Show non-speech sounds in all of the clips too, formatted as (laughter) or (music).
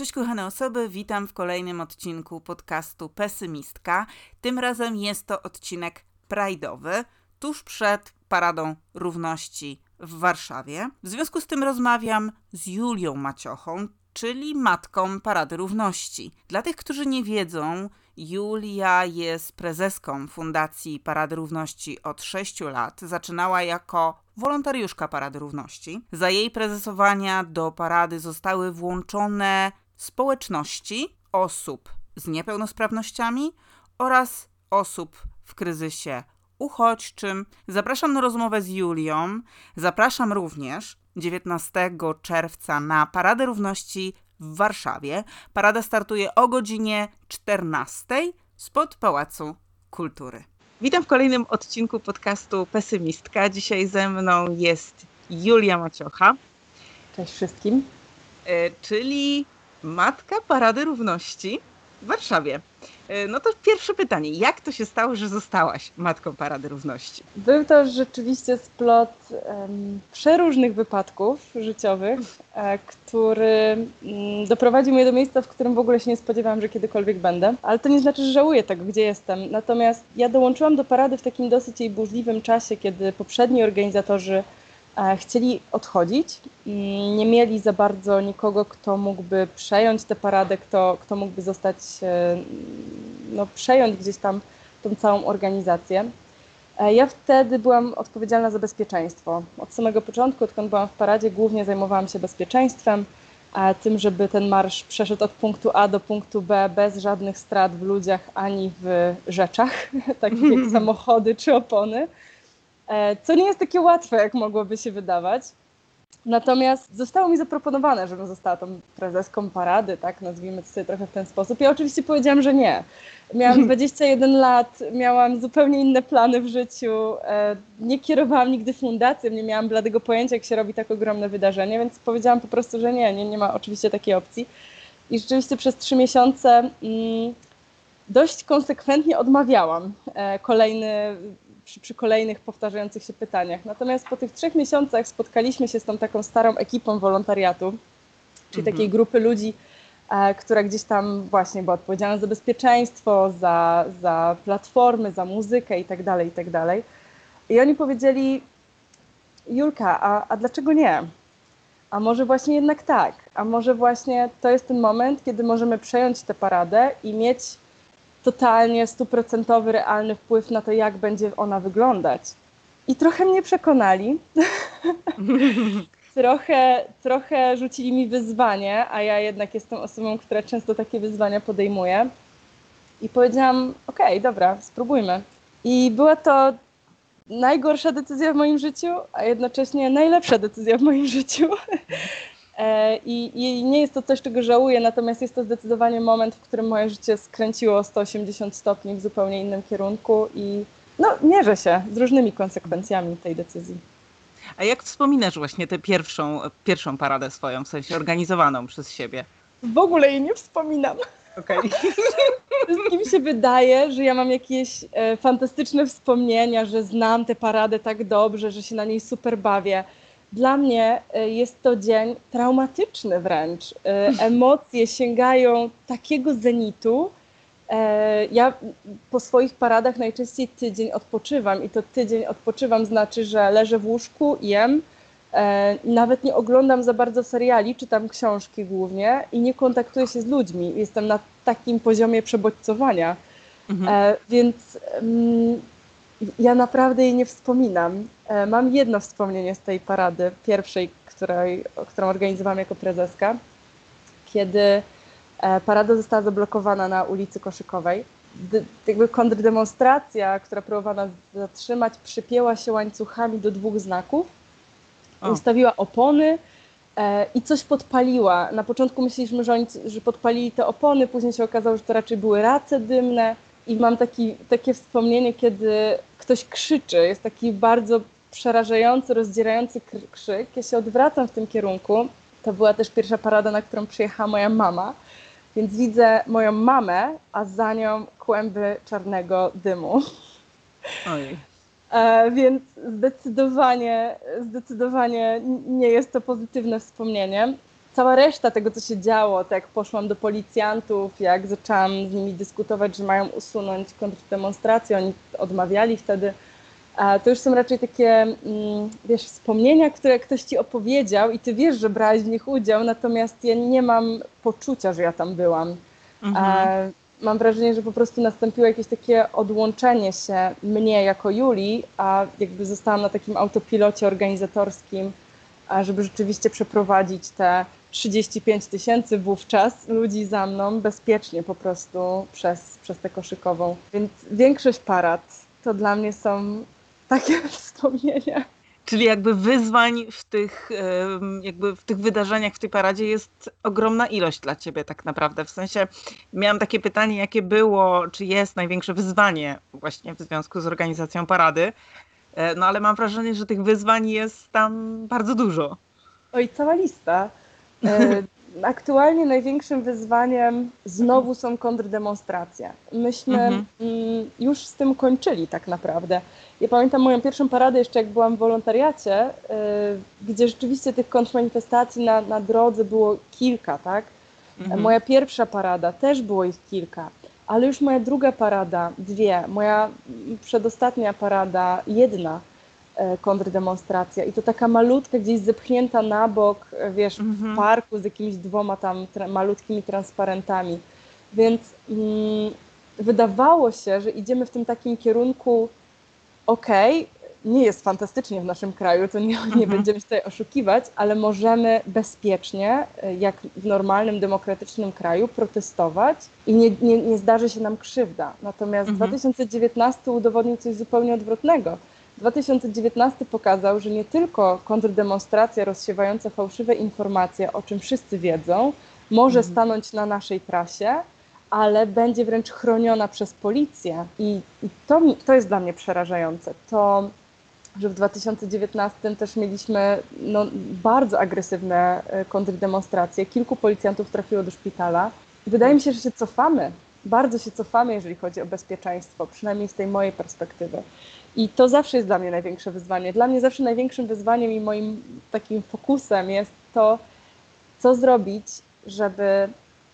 Cześć kochane osoby, witam w kolejnym odcinku podcastu Pesymistka. Tym razem jest to odcinek Pride'owy, tuż przed Paradą Równości w Warszawie. W związku z tym rozmawiam z Julią Maciochą, czyli matką Parady Równości. Dla tych, którzy nie wiedzą, Julia jest prezeską Fundacji Parady Równości od 6 lat. Zaczynała jako wolontariuszka Parady Równości. Za jej prezesowania do parady zostały włączone społeczności osób z niepełnosprawnościami oraz osób w kryzysie uchodźczym. Zapraszam na rozmowę z Julią. Zapraszam również 19 czerwca na Paradę Równości w Warszawie. Parada startuje o godzinie 14 spod Pałacu Kultury. Witam w kolejnym odcinku podcastu Pesymistka. Dzisiaj ze mną jest Julia Maciocha. Cześć wszystkim. E, czyli matka Parady Równości w Warszawie. E, no to pierwsze pytanie, jak to się stało, że zostałaś matką Parady Równości? Był to rzeczywiście splot um, przeróżnych wypadków życiowych, e, który um, doprowadził mnie do miejsca, w którym w ogóle się nie spodziewałam, że kiedykolwiek będę. Ale to nie znaczy, że żałuję tego, gdzie jestem. Natomiast ja dołączyłam do parady w takim dosyć jej burzliwym czasie, kiedy poprzedni organizatorzy chcieli odchodzić nie mieli za bardzo nikogo, kto mógłby przejąć tę paradę, kto, kto mógłby zostać, e, no, przejąć gdzieś tam tą całą organizację. E, ja wtedy byłam odpowiedzialna za bezpieczeństwo. Od samego początku, odkąd byłam w paradzie, głównie zajmowałam się bezpieczeństwem, tym, żeby ten marsz przeszedł od punktu A do punktu B bez żadnych strat w ludziach ani w rzeczach, (laughs) takich jak (laughs) samochody czy opony. E, co nie jest takie łatwe, jak mogłoby się wydawać. Natomiast zostało mi zaproponowane, żebym została tą prezeską parady, tak, nazwijmy to sobie trochę w ten sposób. Ja oczywiście powiedziałam, że nie. Miałam (laughs) 21 lat, miałam zupełnie inne plany w życiu, e, nie kierowałam nigdy fundacją, nie miałam bladego pojęcia, jak się robi tak ogromne wydarzenie, więc powiedziałam po prostu, że nie, nie, nie ma oczywiście takiej opcji. I rzeczywiście przez trzy miesiące mm, dość konsekwentnie odmawiałam. E, kolejny przy, przy, kolejnych powtarzających się pytaniach. Natomiast po tych trzech miesiącach spotkaliśmy się z tą taką starą ekipą wolontariatu, czyli mhm. takiej grupy ludzi, e, która gdzieś tam właśnie była odpowiedzialna za bezpieczeństwo, za, za platformy, za muzykę itd., tak itd. Tak I oni powiedzieli, Julka, a, a dlaczego nie? A może właśnie jednak tak? A może właśnie to jest ten moment, kiedy możemy przejąć tę paradę i mieć totalnie stuprocentowy, realny wpływ na to, jak będzie ona wyglądać. I trochę mnie przekonali. (laughs) trochę, trochę rzucili mi wyzwanie, a ja jednak jestem osobą, która często takie wyzwania podejmuje. I powiedziałam: OK, dobra, spróbujmy. I była to najgorsza decyzja w moim życiu, a jednocześnie najlepsza decyzja w moim życiu. E, I, I, nie jest to coś, czego żałuję, natomiast jest to zdecydowanie moment, w którym moje życie skręciło o 180 stopni w zupełnie innym kierunku i no, mierzę się z różnymi konsekwencjami tej decyzji. A jak wspominasz właśnie tę pierwszą, pierwszą paradę swoją, w sensie organizowaną przez siebie? W ogóle jej nie wspominam. Okay. (laughs) Wszystkim się wydaje, że ja mam jakieś e, fantastyczne wspomnienia, że znam tę paradę tak dobrze, że się na niej super bawię. Dla mnie e, jest to dzień traumatyczny wręcz. E, (laughs) emocje sięgają takiego zenitu. E, ja po swoich paradach najczęściej tydzień odpoczywam i to tydzień odpoczywam znaczy, że leżę w łóżku, jem, nawet nie oglądam za bardzo seriali, czytam książki głównie i nie kontaktuję się z ludźmi. Jestem na takim poziomie przebodźcowania. Mhm. Więc mm, ja naprawdę jej nie wspominam. E, mam jedno wspomnienie z tej parady, pierwszej, której, którą organizowałam jako prezeska, kiedy e, parada została zablokowana na ulicy Koszykowej. jakby kontrdemonstracja, która próbowano zatrzymać, przypięła się łańcuchami do dwóch znaków, o. ustawiła opony e, i coś podpaliła. Na początku myśleliśmy, że oni że podpalili te opony, później się okazało, że to raczej były race dymne i mam taki, takie wspomnienie, kiedy ktoś krzyczy, jest taki bardzo przerażający, rozdzierający krzyk. Ja się odwracam w tym kierunku. To była też pierwsza parada, na którą przyjechała moja mama, więc widzę moją mamę, a za nią kłęby czarnego dymu. Ojej. (laughs) E, więc zdecydowanie, zdecydowanie nie jest to pozytywne wspomnienie. Cała reszta tego, co się działo, tak jak poszłam do policjantów, jak zaczęłam z nimi dyskutować, że mają usunąć kontrdemonstrację, oni odmawiali wtedy, to już są raczej takie, mm, wiesz, wspomnienia, które ktoś ci opowiedział i ty wiesz, że brałeś w nich udział, natomiast ja nie mam poczucia, że ja tam byłam. Mhm. Mam wrażenie, że po prostu nastąpiło jakieś takie odłączenie się mnie jako Julii, a jakby zostałam na takim autopilocie organizatorskim, żeby rzeczywiście przeprowadzić te 35 tysięcy wówczas ludzi za mną bezpiecznie po prostu przez, przez tę koszykową. Więc większość parad to dla mnie są takie (laughs) wspomnienia. Czyli jakby wyzwań w tych, jakby w tych wydarzeniach, w tej paradzie jest ogromna ilość dla ciebie tak naprawdę. W sensie miałam takie pytanie, jakie było, czy jest największe wyzwanie właśnie w związku z organizacją parady. E, no ale mam wrażenie, że tych wyzwań jest tam bardzo dużo. Oj, cała lista. E, aktualnie największym wyzwaniem znowu są kontrdemonstracje. Myśmy mhm. Mm, już z tym kończyli tak naprawdę. Ja pamiętam moją pierwszą paradę jeszcze jak byłam w wolontariacie, y, gdzie rzeczywiście tych kontrmanifestacji na, na drodze było kilka, tak? Mhm. Moja pierwsza parada też było ich kilka, ale już moja druga parada, dwie, moja przedostatnia parada, jedna e, kontrdemonstracja i to taka malutka, gdzieś zepchnięta na bok, e, wiesz, mhm. w parku z jakimiś dwoma tam tra malutkimi transparentami. Więc mm, wydawało się, że idziemy w tym takim kierunku okej, okay, nie jest fantastycznie w naszym kraju, to nie, nie mhm. będziemy się tutaj oszukiwać, ale możemy bezpiecznie, e, jak w normalnym, demokratycznym kraju, protestować i nie, nie, nie zdarzy się nam krzywda. Natomiast mhm. 2019 udowodnił coś zupełnie odwrotnego. 2019 pokazał, że nie tylko kontrdemonstracja rozsiewająca fałszywe informacje, o czym wszyscy wiedzą, może mhm. stanąć na naszej trasie, ale będzie wręcz chroniona przez policję. I, i to, to jest dla mnie przerażające. To, że w 2019 też mieliśmy no, bardzo agresywne e, kontrdemonstracje. Kilku policjantów trafiło do szpitala. Wydaje mi się, że się cofamy. Bardzo się cofamy, jeżeli chodzi o bezpieczeństwo, przynajmniej z tej mojej perspektywy. I to zawsze jest dla mnie największe wyzwanie. Dla mnie zawsze największym wyzwaniem i moim takim fokusem jest to, co zrobić, żeby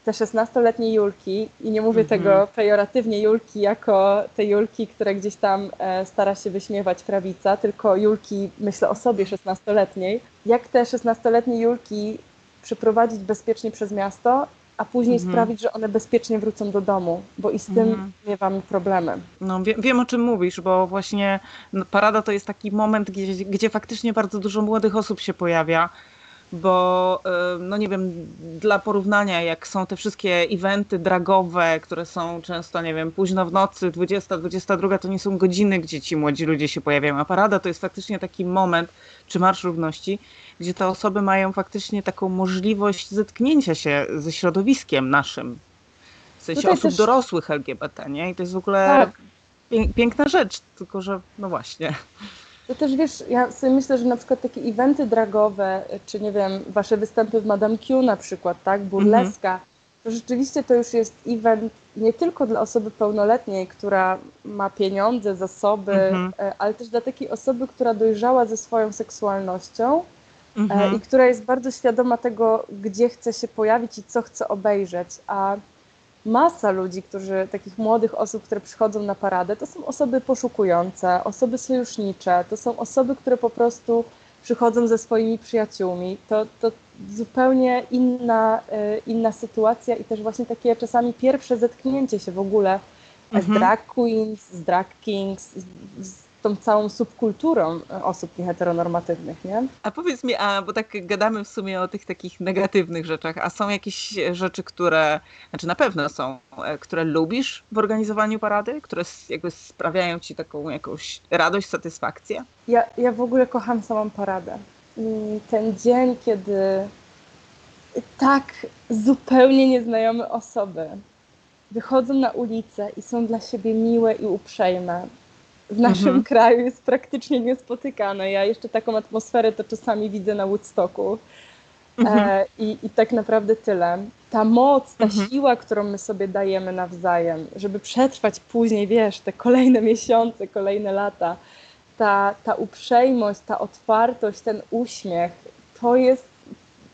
te 16-letnie Julki, i nie mówię mhm. tego pejoratywnie Julki jako te Julki, które gdzieś tam e, stara się wyśmiewać prawica, tylko Julki, myślę o sobie 16-letniej, jak te 16-letnie Julki przeprowadzić bezpiecznie przez miasto, a później mhm. sprawić, że one bezpiecznie wrócą do domu, bo i z tym mhm. miewamy problemy. No, wie, wiem o czym mówisz, bo właśnie no, parada to jest taki moment, gdzie, gdzie faktycznie bardzo dużo młodych osób się pojawia bo no nie wiem, dla porównania, jak są te wszystkie eventy dragowe, które są często, nie wiem, późno w nocy, 20, 22, to nie są godziny, gdzie ci młodzi ludzie się pojawiają, a parada to jest faktycznie taki moment, czy Marsz Równości, gdzie te osoby mają faktycznie taką możliwość zetknięcia się ze środowiskiem naszym, w sensie Tutaj osób też... dorosłych LGBT, nie? I to jest w ogóle tak. piękna rzecz, tylko że no właśnie. To też wiesz, ja sobie myślę, że na przykład takie eventy dragowe, czy nie wiem, wasze występy w Madame Q na przykład, tak, burleska, mhm. to rzeczywiście to już jest event nie tylko dla osoby pełnoletniej, która ma pieniądze, zasoby, mhm. E, ale też dla takiej osoby, która dojrzała ze swoją seksualnością e, mhm. i która jest bardzo świadoma tego, gdzie chce się pojawić i co chce obejrzeć. A masa ludzi, którzy, takich młodych osób, które przychodzą na paradę, to są osoby poszukujące, osoby sojusznicze, to są osoby, które po prostu przychodzą ze swoimi przyjaciółmi. To, to zupełnie inna, e, inna sytuacja i też właśnie takie czasami pierwsze zetknięcie się w ogóle mhm. z drag queens, z drag kings, z, z tą całą subkulturą e, osób nieheteronormatywnych, nie? A powiedz mi, a bo tak gadamy w sumie o tych takich negatywnych rzeczach, a są jakieś rzeczy, które, znaczy na pewno są, e, które lubisz w organizowaniu parady, które jakby sprawiają ci taką jakąś radość, satysfakcję? Ja, ja w ogóle kocham samą paradę. I ten dzień, kiedy tak zupełnie nieznajome osoby wychodzą na ulicę i są dla siebie miłe i uprzejme, w naszym mhm. kraju jest praktycznie niespotykane. Ja jeszcze taką atmosferę to czasami widzę na Woodstocku. Mhm. E, i, I tak naprawdę tyle. Ta moc, ta mhm. siła, którą my sobie dajemy nawzajem, żeby przetrwać później, wiesz, te kolejne miesiące, kolejne lata, ta, ta uprzejmość, ta otwartość, ten uśmiech, to jest,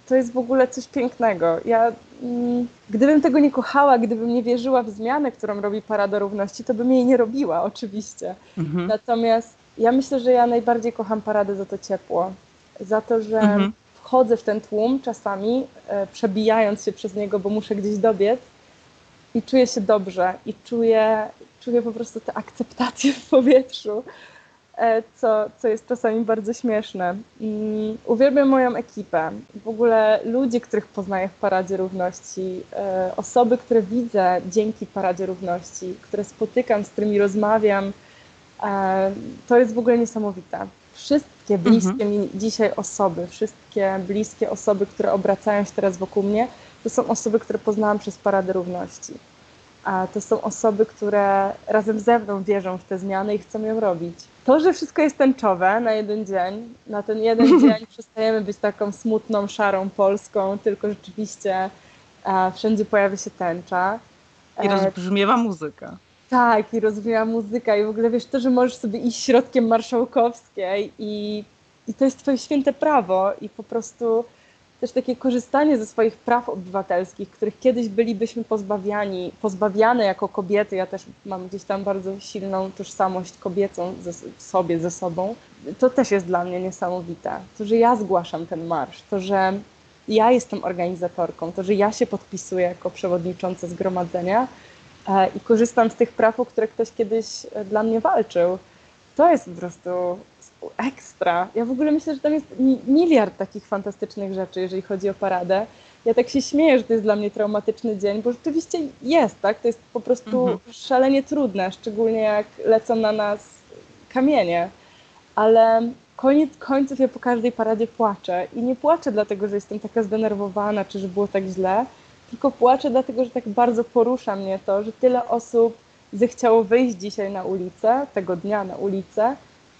to jest w ogóle coś pięknego. Ja, mm, gdybym tego nie kochała, gdybym nie wierzyła w zmianę, którą robi Parada Równości, to bym jej nie robiła, oczywiście. Mhm. Natomiast ja myślę, że ja najbardziej kocham Paradę za to ciepło. Za to, że mhm. wchodzę w ten tłum czasami, e, przebijając się przez niego, bo muszę gdzieś dobiec i czuję się dobrze i czuję, czuję po prostu tę akceptację w powietrzu. E, co, co jest czasami bardzo śmieszne. Uwielbiam moją ekipę, w ogóle ludzi, których poznaję w Paradzie Równości, e, osoby, które widzę dzięki Paradzie Równości, które spotykam, z którymi rozmawiam. E, to jest w ogóle niesamowite. Wszystkie bliskie mhm. mi dzisiaj osoby, wszystkie bliskie osoby, które obracają się teraz wokół mnie, to są osoby, które poznałam przez Paradę Równości. A to są osoby, które razem ze mną wierzą w te zmiany i chcą ją robić. To, że wszystko jest tęczowe na jeden dzień, na ten jeden (laughs) dzień przestajemy być taką smutną, szarą Polską, tylko rzeczywiście e, wszędzie pojawia się tęcza. I e, rozbrzmiewa muzyka. Tak, i rozbrzmiewa muzyka i w ogóle wiesz to, że możesz sobie iść środkiem marszałkowskiej i, i to jest twoje święte prawo i po prostu też takie korzystanie ze swoich praw obywatelskich, których kiedyś bylibyśmy pozbawiani, pozbawiane jako kobiety. Ja też mam gdzieś tam bardzo silną tożsamość kobiecą ze, sobie, ze sobą. To też jest dla mnie niesamowite. To, że ja zgłaszam ten marsz, to, że ja jestem organizatorką, to, że ja się podpisuję jako przewodnicząca zgromadzenia e, i korzystam z tych praw, o które ktoś kiedyś e, dla mnie walczył. To jest po prostu ekstra. Ja w ogóle myślę, że tam jest miliard takich fantastycznych rzeczy, jeżeli chodzi o paradę. Ja tak się śmieję, że to jest dla mnie traumatyczny dzień, bo rzeczywiście jest, tak? To jest po prostu mhm. szalenie trudne, szczególnie jak lecą na nas kamienie. Ale koniec końców ja po każdej paradzie płaczę. I nie płaczę dlatego, że jestem taka zdenerwowana, czy że było tak źle, tylko płaczę dlatego, że tak bardzo porusza mnie to, że tyle osób zechciało wyjść dzisiaj na ulicę, tego dnia na ulicę,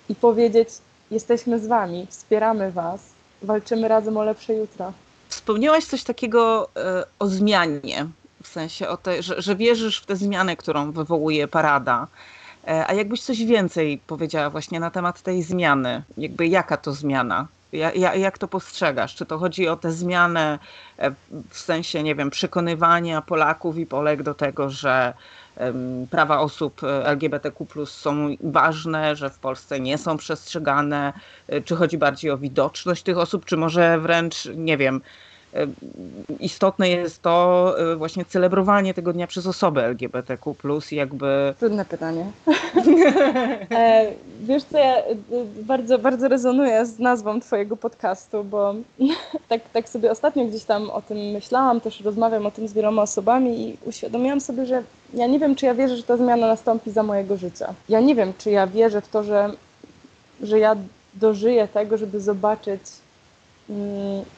i powiedzieć: Jesteśmy z Wami, wspieramy Was, walczymy razem o lepsze jutro. Wspomniałaś coś takiego e, o zmianie, w sensie o te, że, że wierzysz w tę zmianę, którą wywołuje parada. E, a jakbyś coś więcej powiedziała właśnie na temat tej zmiany? Jakby jaka to zmiana? Ja, ja, jak to postrzegasz? Czy to chodzi o tę zmianę e, w sensie, nie wiem, przekonywania Polaków i Polek do tego, że prawa osób e, LGBTQ są ważne, że w Polsce nie są przestrzegane? E, czy chodzi bardziej o widoczność tych osób, czy może wręcz, nie wiem, istotne jest to e, właśnie celebrowanie tego dnia przez osoby LGBTQ+, jakby... Trudne pytanie. (laughs) e, wiesz co, ja e, bardzo, bardzo rezonuję z nazwą twojego podcastu, bo (laughs) tak, tak sobie ostatnio gdzieś tam o tym myślałam, też rozmawiam o tym z wieloma osobami i uświadomiłam sobie, że ja nie wiem, czy ja wierzę, że ta zmiana nastąpi za mojego życia. Ja nie wiem, czy ja wierzę w to, że, że ja dożyję tego, żeby zobaczyć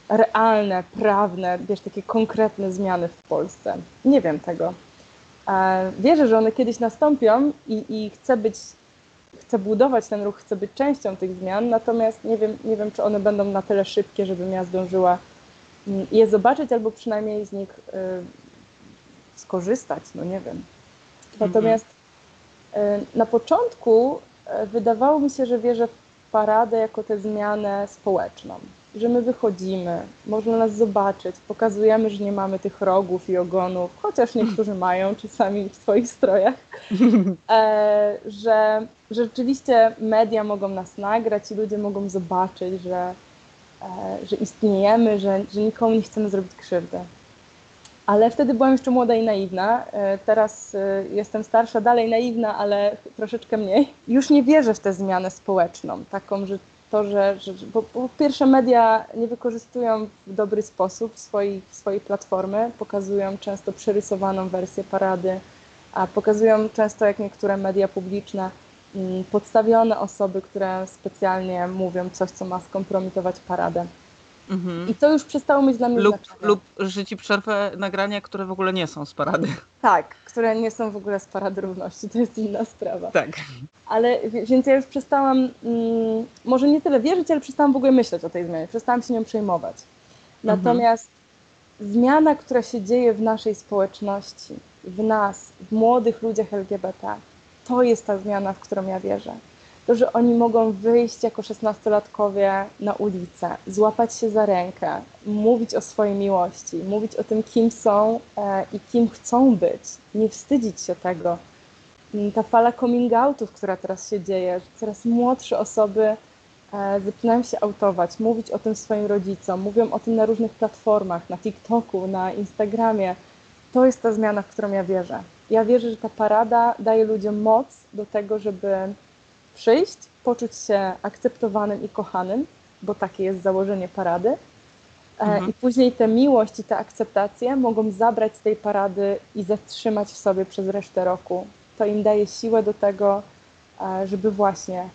realne, prawne, wiesz, takie konkretne zmiany w Polsce. Nie wiem tego. Wierzę, że one kiedyś nastąpią i, i chcę być, chcę budować ten ruch, chcę być częścią tych zmian, natomiast nie wiem, nie wiem, czy one będą na tyle szybkie, żebym ja zdążyła mm, je zobaczyć albo przynajmniej z nich y, skorzystać, no nie wiem. Natomiast y, na początku y, wydawało mi się, że wierzę w paradę jako tę zmianę społeczną że my wychodzimy, można nas zobaczyć, pokazujemy, że nie mamy tych rogów i ogonów, chociaż niektórzy mają czasami w swoich strojach, (laughs) e, że, że rzeczywiście media mogą nas nagrać i ludzie mogą zobaczyć, że, e, że istniejemy, że, że nikomu nie chcemy zrobić krzywdy. Ale wtedy byłam jeszcze młoda i naiwna. E, teraz e, jestem starsza, dalej naiwna, ale troszeczkę mniej. Już nie wierzę w tę zmianę społeczną, taką, że to, że, że bo, po pierwsze media nie wykorzystują w dobry sposób swojej, swojej platformy, pokazują często przerysowaną wersję parady, a pokazują często, jak niektóre media publiczne, mm, podstawione osoby, które specjalnie mówią coś, co ma skompromitować paradę. Mhm. I to już przestało mieć dla mnie lub, znaczenie. Lub że ci przerwę nagrania, które w ogóle nie są z parady. Tak, które nie są w ogóle z parady równości, to jest inna sprawa. Tak. Ale więc ja już przestałam, mm, może nie tyle wierzyć, ale przestałam w ogóle myśleć o tej zmianie, przestałam się nią przejmować. Mhm. Natomiast mhm. zmiana, która się dzieje w naszej społeczności, w nas, w młodych ludziach LGBT, to jest ta zmiana, w którą ja wierzę. To, że oni mogą wyjść jako szesnastolatkowie na ulicę, złapać się za rękę, mówić o swojej miłości, mówić o tym, kim są e, i kim chcą być, nie wstydzić się tego. Mm, ta fala coming outów, która teraz się dzieje, że coraz młodsze osoby e, zaczynają się autować, mówić o tym swoim rodzicom, mówią o tym na różnych platformach, na TikToku, na Instagramie. To jest ta zmiana, w którą ja wierzę. Ja wierzę, że ta parada daje ludziom moc do tego, żeby przyjść, poczuć się akceptowanym i kochanym, bo takie jest założenie parady. E, mhm. I później tę miłość i tę akceptację mogą zabrać z tej parady i zatrzymać w sobie przez resztę roku. To im daje siłę do tego, e, żeby właśnie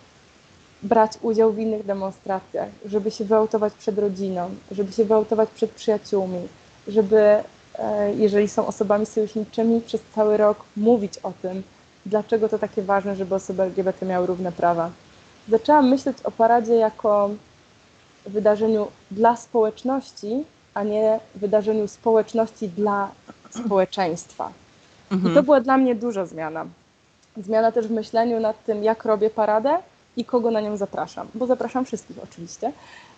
brać udział w innych demonstracjach, żeby się wyautować przed rodziną, żeby się wyautować przed przyjaciółmi, żeby, e, jeżeli są osobami sojuszniczymi, przez cały rok mówić o tym, dlaczego to takie ważne, żeby osoby LGBT miały równe prawa. Zaczęłam myśleć o paradzie jako wydarzeniu dla społeczności, a nie wydarzeniu społeczności dla społeczeństwa. Mhm. I to była dla mnie duża zmiana. Zmiana też w myśleniu nad tym, jak robię paradę i kogo na nią zapraszam, bo zapraszam wszystkich oczywiście.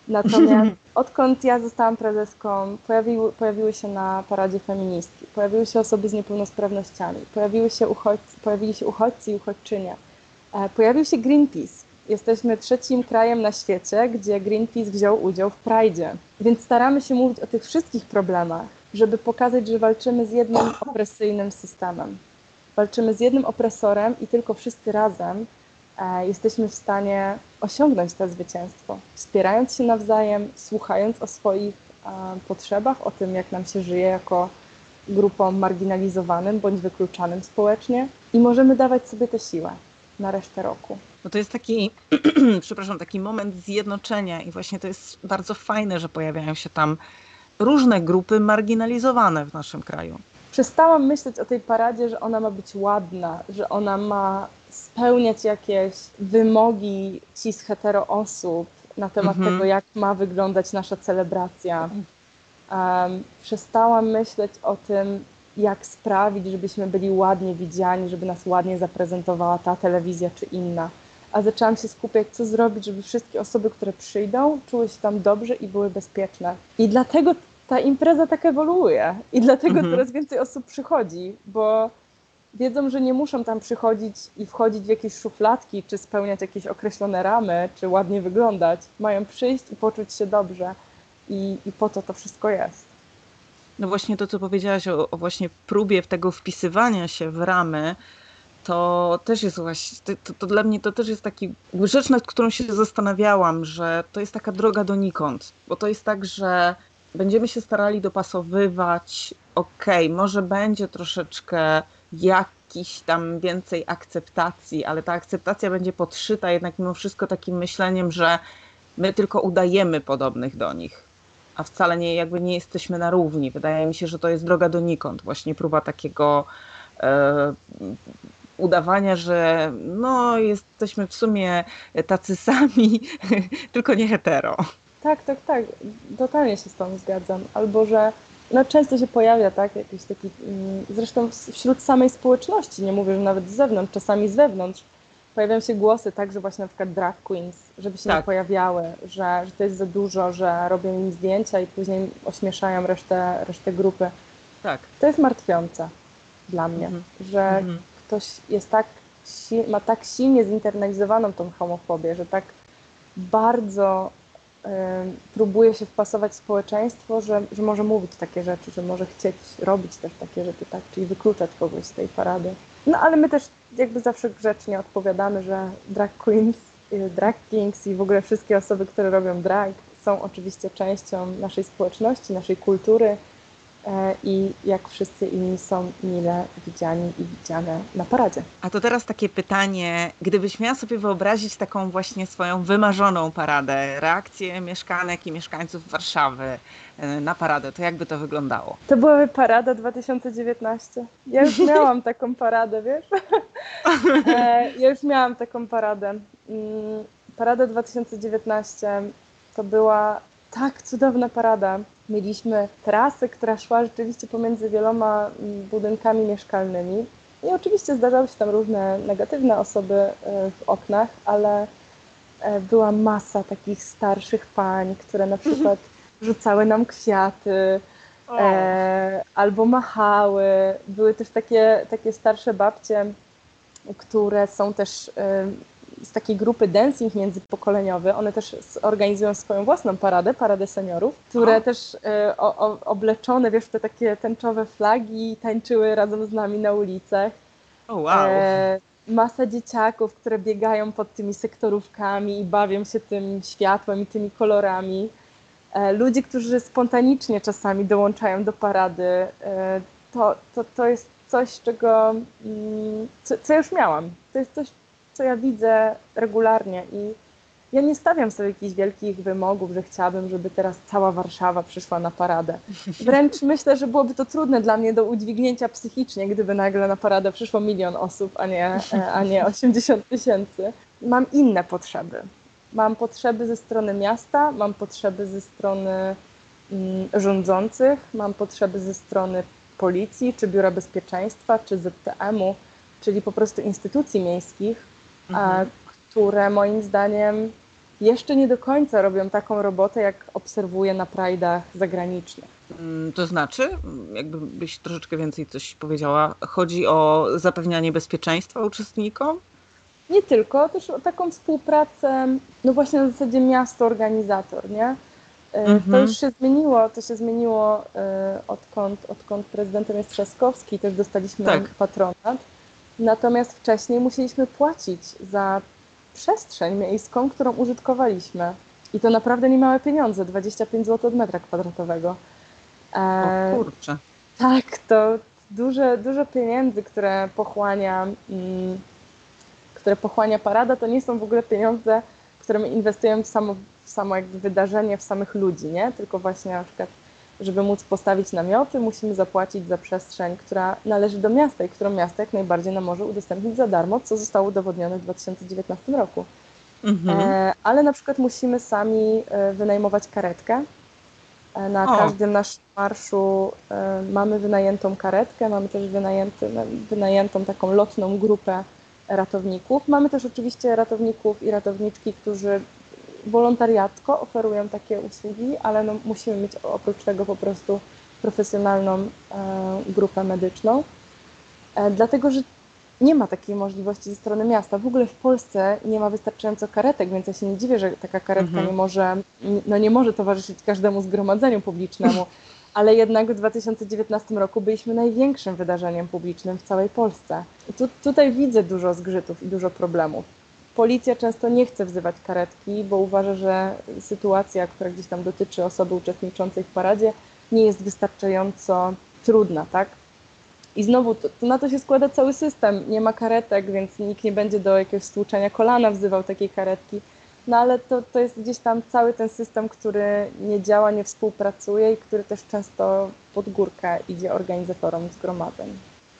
Natomiast (laughs) odkąd ja zostałam prezeską, pojawiły, pojawiły się na paradzie feministki, pojawiły się osoby z niepełnosprawnościami, pojawiły się uchodźcy, pojawili się uchodźcy i uchodźczynie, e, pojawił się Greenpeace. Jesteśmy trzecim krajem na świecie, gdzie Greenpeace wziął udział w Pride. Więc staramy się mówić o tych wszystkich problemach, żeby pokazać, że walczymy z jednym opresyjnym systemem. Walczymy z jednym opresorem i tylko wszyscy razem jesteśmy w stanie osiągnąć to zwycięstwo, wspierając się nawzajem, słuchając o swoich e, potrzebach, o tym, jak nam się żyje jako grupom marginalizowanym bądź wykluczanym społecznie i możemy dawać sobie tę siłę na resztę roku. No to jest taki, (clears throat) przepraszam, taki moment zjednoczenia i właśnie to jest bardzo fajne, że pojawiają się tam różne grupy marginalizowane w naszym kraju. Przestałam myśleć o tej paradzie, że ona ma być ładna, że ona ma spełniać jakieś wymogi cis hetero osób na temat mhm. tego, jak ma wyglądać nasza celebracja. Um, przestałam myśleć o tym, jak sprawić, żebyśmy byli ładnie widziani, żeby nas ładnie zaprezentowała ta telewizja czy inna. A zaczęłam się skupiać, co zrobić, żeby wszystkie osoby, które przyjdą, czuły się tam dobrze i były bezpieczne. I dlatego ta impreza tak ewoluuje. I dlatego mhm. coraz więcej osób przychodzi, bo wiedzą, że nie muszą tam przychodzić i wchodzić w jakieś szufladki, czy spełniać jakieś określone ramy, czy ładnie wyglądać. Mają przyjść i poczuć się dobrze. I, i po to to wszystko jest. No właśnie to, co powiedziałaś o, o właśnie próbie tego wpisywania się w ramy, to też jest właśnie, to, to, dla mnie to też jest taki rzecz, nad którą się zastanawiałam, że to jest taka droga donikąd, bo to jest tak, że będziemy się starali dopasowywać, okej, okay, może będzie troszeczkę jakiś tam więcej akceptacji, ale ta akceptacja będzie podszyta jednak mimo wszystko takim myśleniem, że my tylko udajemy podobnych do nich, a wcale nie, jakby nie jesteśmy na równi. Wydaje mi się, że to jest droga donikąd, właśnie próba takiego e, udawania, że no jesteśmy w sumie tacy sami, (laughs) tylko nie hetero. Tak, tak, tak, totalnie się z tą zgadzam. Albo, że no, często się pojawia, tak, jakiś taki, mm, zresztą wśród samej społeczności, nie mówię, że nawet z zewnątrz, czasami z wewnątrz, pojawiają się głosy tak, że właśnie na przykład drag queens, żeby się tak. nie pojawiały, że, że to jest za dużo, że robią im zdjęcia i później ośmieszają resztę, resztę grupy. Tak. To jest martwiące dla mnie, mhm. że mhm. ktoś jest tak, ma tak silnie zinternalizowaną tą homofobię, że tak bardzo próbuje się wpasować w społeczeństwo, że, że może mówić takie rzeczy, że może chcieć robić też takie rzeczy, tak, czyli wykluczać kogoś z tej parady. No ale my też jakby zawsze grzecznie odpowiadamy, że drag queens, y, drag kings i w ogóle wszystkie osoby, które robią drag są oczywiście częścią naszej społeczności, naszej kultury, i jak wszyscy inni są mile widziani i widziane na paradzie. A to teraz takie pytanie, gdybyś miała sobie wyobrazić taką właśnie swoją wymarzoną paradę, reakcję mieszkanek i mieszkańców Warszawy e, na paradę, to jakby to wyglądało? To byłaby parada 2019. Ja już (laughs) miałam taką paradę, wiesz? E, ja już miałam taką paradę. Parada 2019 to była tak cudowna parada. Mieliśmy trasę, która szła rzeczywiście pomiędzy wieloma mm, budynkami mieszkalnymi. I oczywiście zdarzały się tam różne negatywne osoby e, w oknach, ale e, była masa takich starszych pań, które na przykład (laughs) rzucały nam kwiaty e, albo machały. Były też takie, takie starsze babcie, które są też e, z takiej grupy dancing międzypokoleniowy. One też organizują swoją własną paradę, paradę seniorów, które o. też e, o, o, obleczone, wiesz, te takie tęczowe flagi tańczyły razem z nami na ulicach. Oh, wow. E, masa dzieciaków, które biegają pod tymi sektorówkami i bawią się tym światłem i tymi kolorami. E, ludzi, którzy spontanicznie czasami dołączają do parady. E, to, to, to jest coś, czego, mm, co, co już miałam. To jest coś, co ja widzę regularnie i ja nie stawiam sobie jakichś wielkich wymogów, że chciałabym, żeby teraz cała Warszawa przyszła na paradę. Wręcz (laughs) myślę, że byłoby to trudne dla mnie do udźwignięcia psychicznie, gdyby nagle na paradę przyszło milion osób, a nie, a nie (laughs) 80 tysięcy. Mam inne potrzeby. Mam potrzeby ze strony miasta, mam potrzeby ze strony mm, rządzących, mam potrzeby ze strony policji, czy Biura Bezpieczeństwa, czy ZTM-u, czyli po prostu instytucji miejskich, mhm. które moim zdaniem jeszcze nie do końca robią taką robotę, jak obserwuję na prajdach zagranicznych. Mm, to znaczy, jakbyś troszeczkę więcej coś powiedziała, chodzi o zapewnianie bezpieczeństwa uczestnikom? Nie tylko, też o taką współpracę, no właśnie na zasadzie miasto-organizator, nie? Mm -hmm. To już się zmieniło, to się zmieniło e, odkąd, odkąd prezydentem jest Trzaskowski, też dostaliśmy tak. patronat. Natomiast wcześniej musieliśmy płacić za przestrzeń miejską, którą użytkowaliśmy. I to naprawdę nie małe pieniądze, 25 zł od metra kwadratowego. E, o kurczę. Tak, to duże, dużo pieniędzy, które pochłania, mm, które pochłania parada, to nie są w ogóle pieniądze, które my inwestujemy w samo, w samo jakby wydarzenie, w samych ludzi, nie? Tylko właśnie na przykład żeby móc postawić namioty, musimy zapłacić za przestrzeń, która należy do miasta i którą miasto jak najbardziej nam może udostępnić za darmo, co zostało udowodnione w 2019 roku. Mhm. E, ale na przykład musimy sami e, wynajmować karetkę. E, na o. każdym naszym marszu e, mamy wynajętą karetkę, mamy też wynajęty, wynajętą taką lotną grupę ratowników. Mamy też oczywiście ratowników i ratowniczki, którzy wolontariatko oferują takie usługi, ale no, musimy mieć oprócz tego po prostu profesjonalną e, grupę medyczną, e, dlatego że nie ma takiej możliwości ze strony miasta. W ogóle w Polsce nie ma wystarczająco karetek, więc ja się nie dziwię, że taka karetka mhm. nie, może, no nie może towarzyszyć każdemu zgromadzeniu publicznemu, (laughs) ale jednak w 2019 roku byliśmy największym wydarzeniem publicznym w całej Polsce. Tu, tutaj widzę dużo zgrzytów i dużo problemów. Policja często nie chce wzywać karetki, bo uważa, że sytuacja, która gdzieś tam dotyczy osoby uczestniczącej w paradzie, nie jest wystarczająco trudna, tak? I znowu to, to na to się składa cały system. Nie ma karetek, więc nikt nie będzie do jakiegoś stłuczenia kolana wzywał takiej karetki. No ale to, to jest gdzieś tam cały ten system, który nie działa, nie współpracuje i który też często pod górkę idzie organizatorom zgromadzeń.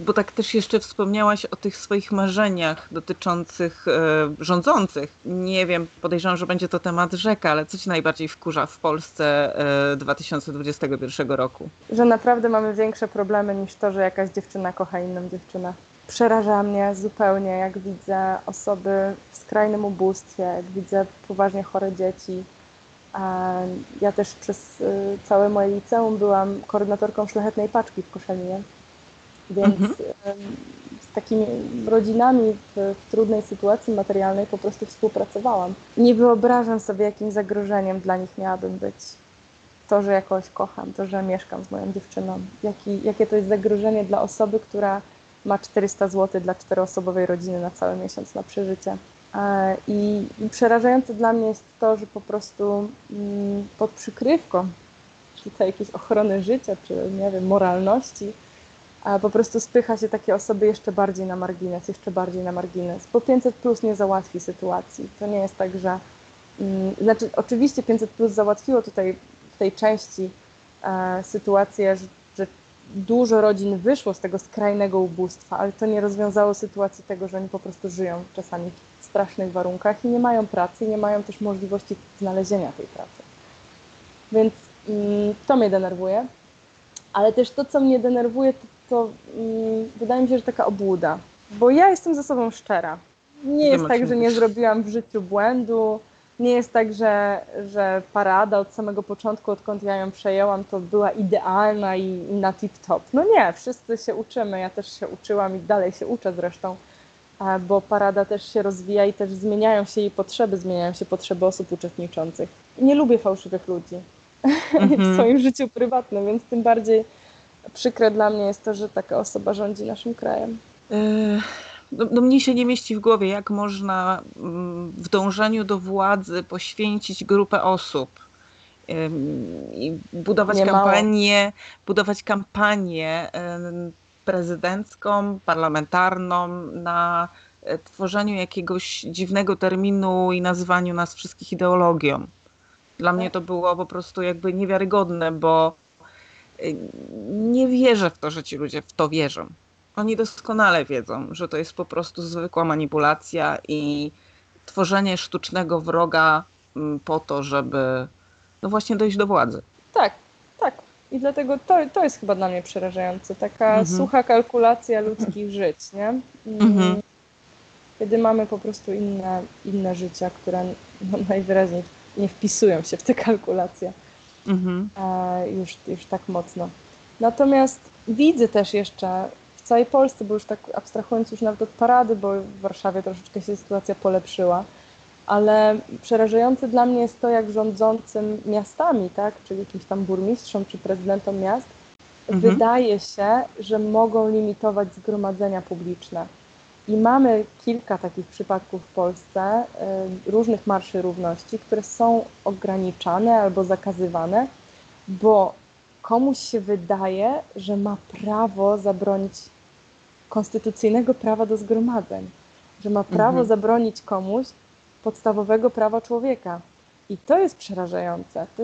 Bo tak też jeszcze wspomniałaś o tych swoich marzeniach dotyczących e, rządzących. Nie wiem, podejrzewam, że będzie to temat rzeka, ale co Ci najbardziej wkurza w Polsce e, 2021 roku? Że naprawdę mamy większe problemy niż to, że jakaś dziewczyna kocha inną dziewczynę. Przeraża mnie zupełnie, jak widzę osoby w skrajnym ubóstwie, jak widzę poważnie chore dzieci. Ja też przez e, całe moje liceum byłam koordynatorką szlachetnej paczki w Koszalinie więc mhm. z takimi rodzinami w, w, trudnej sytuacji materialnej po prostu współpracowałam. Nie wyobrażam sobie, jakim zagrożeniem dla nich miałabym być. To, że jakoś kocham, to, że mieszkam z moją dziewczyną. Jaki, jakie to jest zagrożenie dla osoby, która ma 400 zł dla czteroosobowej rodziny na cały miesiąc na przeżycie. I przerażające dla mnie jest to, że po prostu mm, pod przykrywką tutaj jakiejś ochrony życia, czy nie wiem, moralności, po prostu spycha się takie osoby jeszcze bardziej na margines, jeszcze bardziej na margines, bo 500 plus nie załatwi sytuacji. To nie jest tak, że. Mm, znaczy, oczywiście 500 plus załatwiło tutaj w tej części e, sytuację, że, dużo rodzin wyszło z tego skrajnego ubóstwa, ale to nie rozwiązało sytuacji tego, że oni po prostu żyją czasami w strasznych warunkach i nie mają pracy, i nie mają też możliwości znalezienia tej pracy. Więc mm, to mnie denerwuje. Ale też to, co mnie denerwuje, to to mm, wydaje mi się, że taka obłuda. Bo ja jestem ze sobą szczera. Nie jest tak, że nie zrobiłam w życiu błędu. Nie jest tak, że, że parada od samego początku, odkąd ja ją przejęłam, to była idealna i, i na tip-top. No nie, wszyscy się uczymy. Ja też się uczyłam i dalej się uczę zresztą bo parada też się rozwija i też zmieniają się jej potrzeby, zmieniają się potrzeby osób uczestniczących. Nie lubię fałszywych ludzi mm (laughs) -hmm. w swoim życiu prywatnym, więc tym bardziej przykre dla mnie jest to, że taka osoba rządzi naszym krajem. No, no mnie się nie mieści w głowie, jak można mm, w dążeniu do władzy poświęcić grupę osób i budować nie kampanię, mało. budować kampanię prezydencką, parlamentarną, na e, tworzeniu jakiegoś dziwnego terminu i nazywaniu nas wszystkich ideologią. Dla mnie to było po prostu jakby niewiarygodne, bo e, nie wierzę w to, że ci ludzie w to wierzą. Oni doskonale wiedzą, że to jest po prostu zwykła manipulacja i tworzenie sztucznego wroga mm, po to, żeby no właśnie dojść do władzy. Tak, tak. I dlatego to, to jest chyba dla mnie przerażające. Taka mhm. sucha kalkulacja ludzkich żyć, nie? Mm. Mhm. Kiedy mamy po prostu inne, inne życia, które no, najwyraźniej nie wpisują się w te kalkulacje mhm. już, już tak mocno. Natomiast widzę też jeszcze w całej Polsce, bo już tak abstrahując już nawet od parady, bo w Warszawie troszeczkę się sytuacja polepszyła, ale przerażające dla mnie jest to, jak rządzącym miastami, tak, czyli jakimś tam burmistrzom czy prezydentom miast, mhm. wydaje się, że mogą limitować zgromadzenia publiczne. I mamy kilka takich przypadków w Polsce, y, różnych marszy równości, które są ograniczane albo zakazywane, bo komuś się wydaje, że ma prawo zabronić konstytucyjnego prawa do zgromadzeń, że ma prawo mhm. zabronić komuś podstawowego prawa człowieka. I to jest przerażające. To,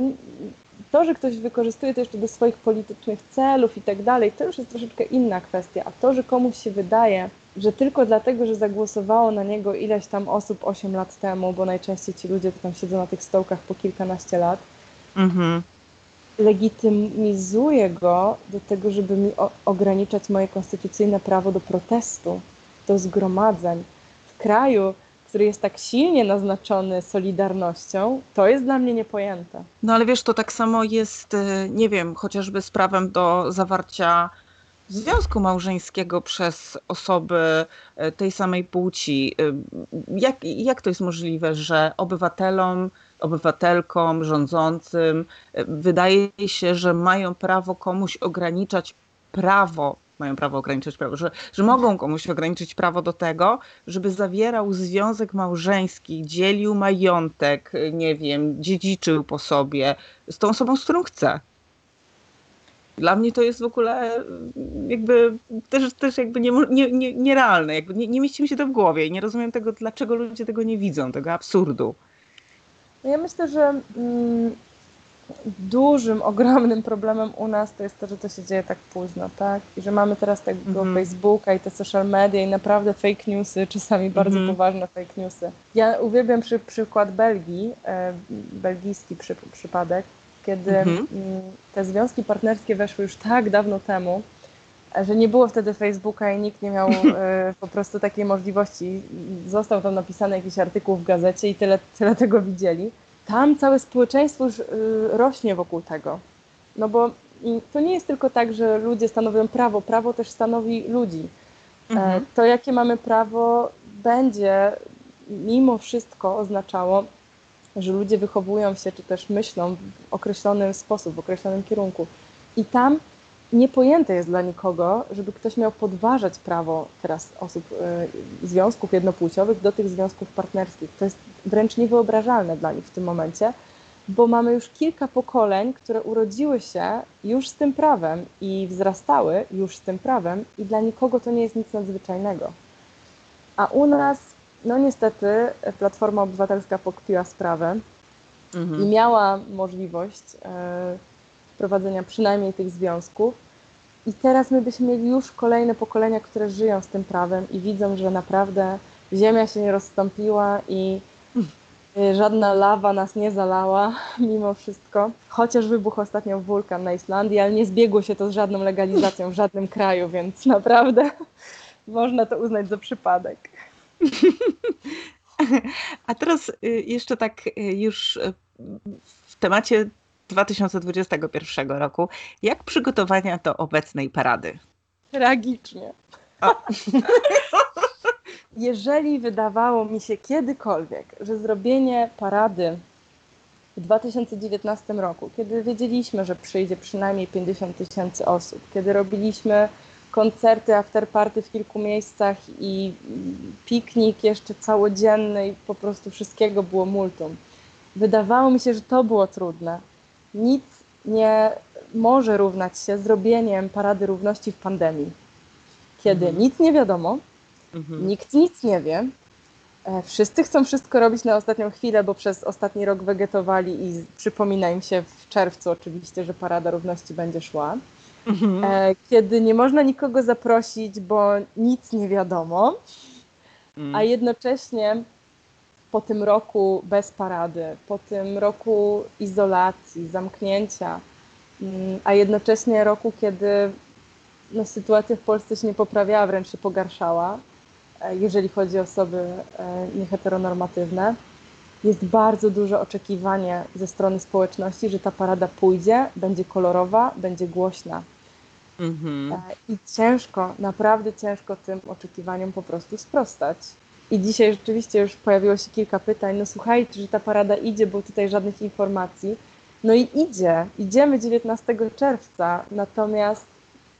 to, że ktoś wykorzystuje to jeszcze do swoich politycznych celów i tak dalej, to już jest troszeczkę inna kwestia. A to, że komuś się wydaje, że tylko dlatego, że zagłosowało na niego ileś tam osób 8 lat temu, bo najczęściej ci ludzie to tam siedzą na tych stołkach po kilkanaście lat, mhm. legitymizuje go do tego, żeby mi ograniczać moje konstytucyjne prawo do protestu, do zgromadzeń. W kraju, który jest tak silnie naznaczony solidarnością, to jest dla mnie niepojęte. No ale wiesz, to tak samo jest, y, nie wiem, chociażby z prawem do zawarcia związku małżeńskiego przez osoby y, tej samej płci. Y, jak, jak to jest możliwe, że obywatelom, obywatelkom, rządzącym wydaje się, że mają prawo komuś ograniczać prawo mają prawo ograniczyć prawo, że, że mogą komuś ograniczyć prawo do tego, żeby zawierał związek małżeński, dzielił majątek, nie wiem, dziedziczył po sobie z tą osobą, z którą chce. Dla mnie to jest w ogóle jakby też, też jakby nie, nie, nie, nierealne, jakby nie, nie mieści mi się to w głowie i nie rozumiem tego, dlaczego ludzie tego nie widzą, tego absurdu. Ja myślę, że mm, dużym, (laughs) ogromnym problemem u nas to jest to, że to się dzieje tak późno, tak? I że mamy teraz tego mm -hmm. Facebooka i te social media i naprawdę fake newsy, czasami bardzo mm -hmm. poważne fake newsy. Ja uwielbiam przy, przykład Belgii, e, belgijski przy, przypadek, kiedy mm -hmm. te związki partnerskie weszły już tak dawno temu, e, że nie było wtedy Facebooka i nikt nie miał (laughs) e, po prostu takiej możliwości. Został tam napisany jakiś artykuł w gazecie i tyle, tyle tego widzieli tam całe społeczeństwo już y, rośnie wokół tego. No bo to nie jest tylko tak, że ludzie stanowią prawo, prawo też stanowi ludzi. E, mhm. To, jakie mamy prawo, będzie mimo wszystko oznaczało, że ludzie wychowują się czy też myślą w określony sposób, w określonym kierunku. I tam niepojęte jest dla nikogo, żeby ktoś miał podważać prawo teraz osób, y, związków jednopłciowych do tych związków partnerskich. To jest wręcz niewyobrażalne dla nich w tym momencie, bo mamy już kilka pokoleń, które urodziły się już z tym prawem i wzrastały już z tym prawem i dla nikogo to nie jest nic nadzwyczajnego. A u nas, no niestety, Platforma Obywatelska pokpiła sprawę mhm. i miała możliwość e, prowadzenia przynajmniej tych związków. I teraz my byśmy mieli już kolejne pokolenia, które żyją z tym prawem i widzą, że naprawdę ziemia się nie rozstąpiła i Y, żadna lawa nas nie zalała (laughs) mimo wszystko. Chociaż wybuchł ostatnio wulkan na Islandii, ale nie zbiegło się to z żadną legalizacją w żadnym kraju, więc naprawdę (laughs) można to uznać za przypadek. (laughs) A teraz y, jeszcze tak y, już w temacie 2021 roku. Jak przygotowania do obecnej parady? Tragicznie. (laughs) Jeżeli wydawało mi się kiedykolwiek, że zrobienie parady w 2019 roku, kiedy wiedzieliśmy, że przyjdzie przynajmniej 50 tysięcy osób, kiedy robiliśmy koncerty, afterparty w kilku miejscach i piknik jeszcze całodzienny i po prostu wszystkiego było multum. Wydawało mi się, że to było trudne. Nic nie może równać się zrobieniem Parady Równości w pandemii, kiedy mhm. nic nie wiadomo, mhm. nikt nic nie wie, e, wszyscy chcą wszystko robić na ostatnią chwilę, bo przez ostatni rok wegetowali i przypomina im się w czerwcu oczywiście, że Parada Równości będzie szła. Mhm. E, kiedy nie można nikogo zaprosić, bo nic nie wiadomo, mhm. a jednocześnie po tym roku bez parady, po tym roku izolacji, zamknięcia, mm, a jednocześnie roku, kiedy no, sytuacja w Polsce się nie poprawiała, wręcz się pogarszała, e, jeżeli chodzi o osoby e, nieheteronormatywne. Jest bardzo duże oczekiwanie ze strony społeczności, że ta parada pójdzie, będzie kolorowa, będzie głośna. Mhm. E, I ciężko, naprawdę ciężko tym oczekiwaniom po prostu sprostać. I dzisiaj rzeczywiście już pojawiło się kilka pytań. No słuchajcie, że ta parada idzie, bo tutaj żadnych informacji. No i idzie, idziemy 19 czerwca, natomiast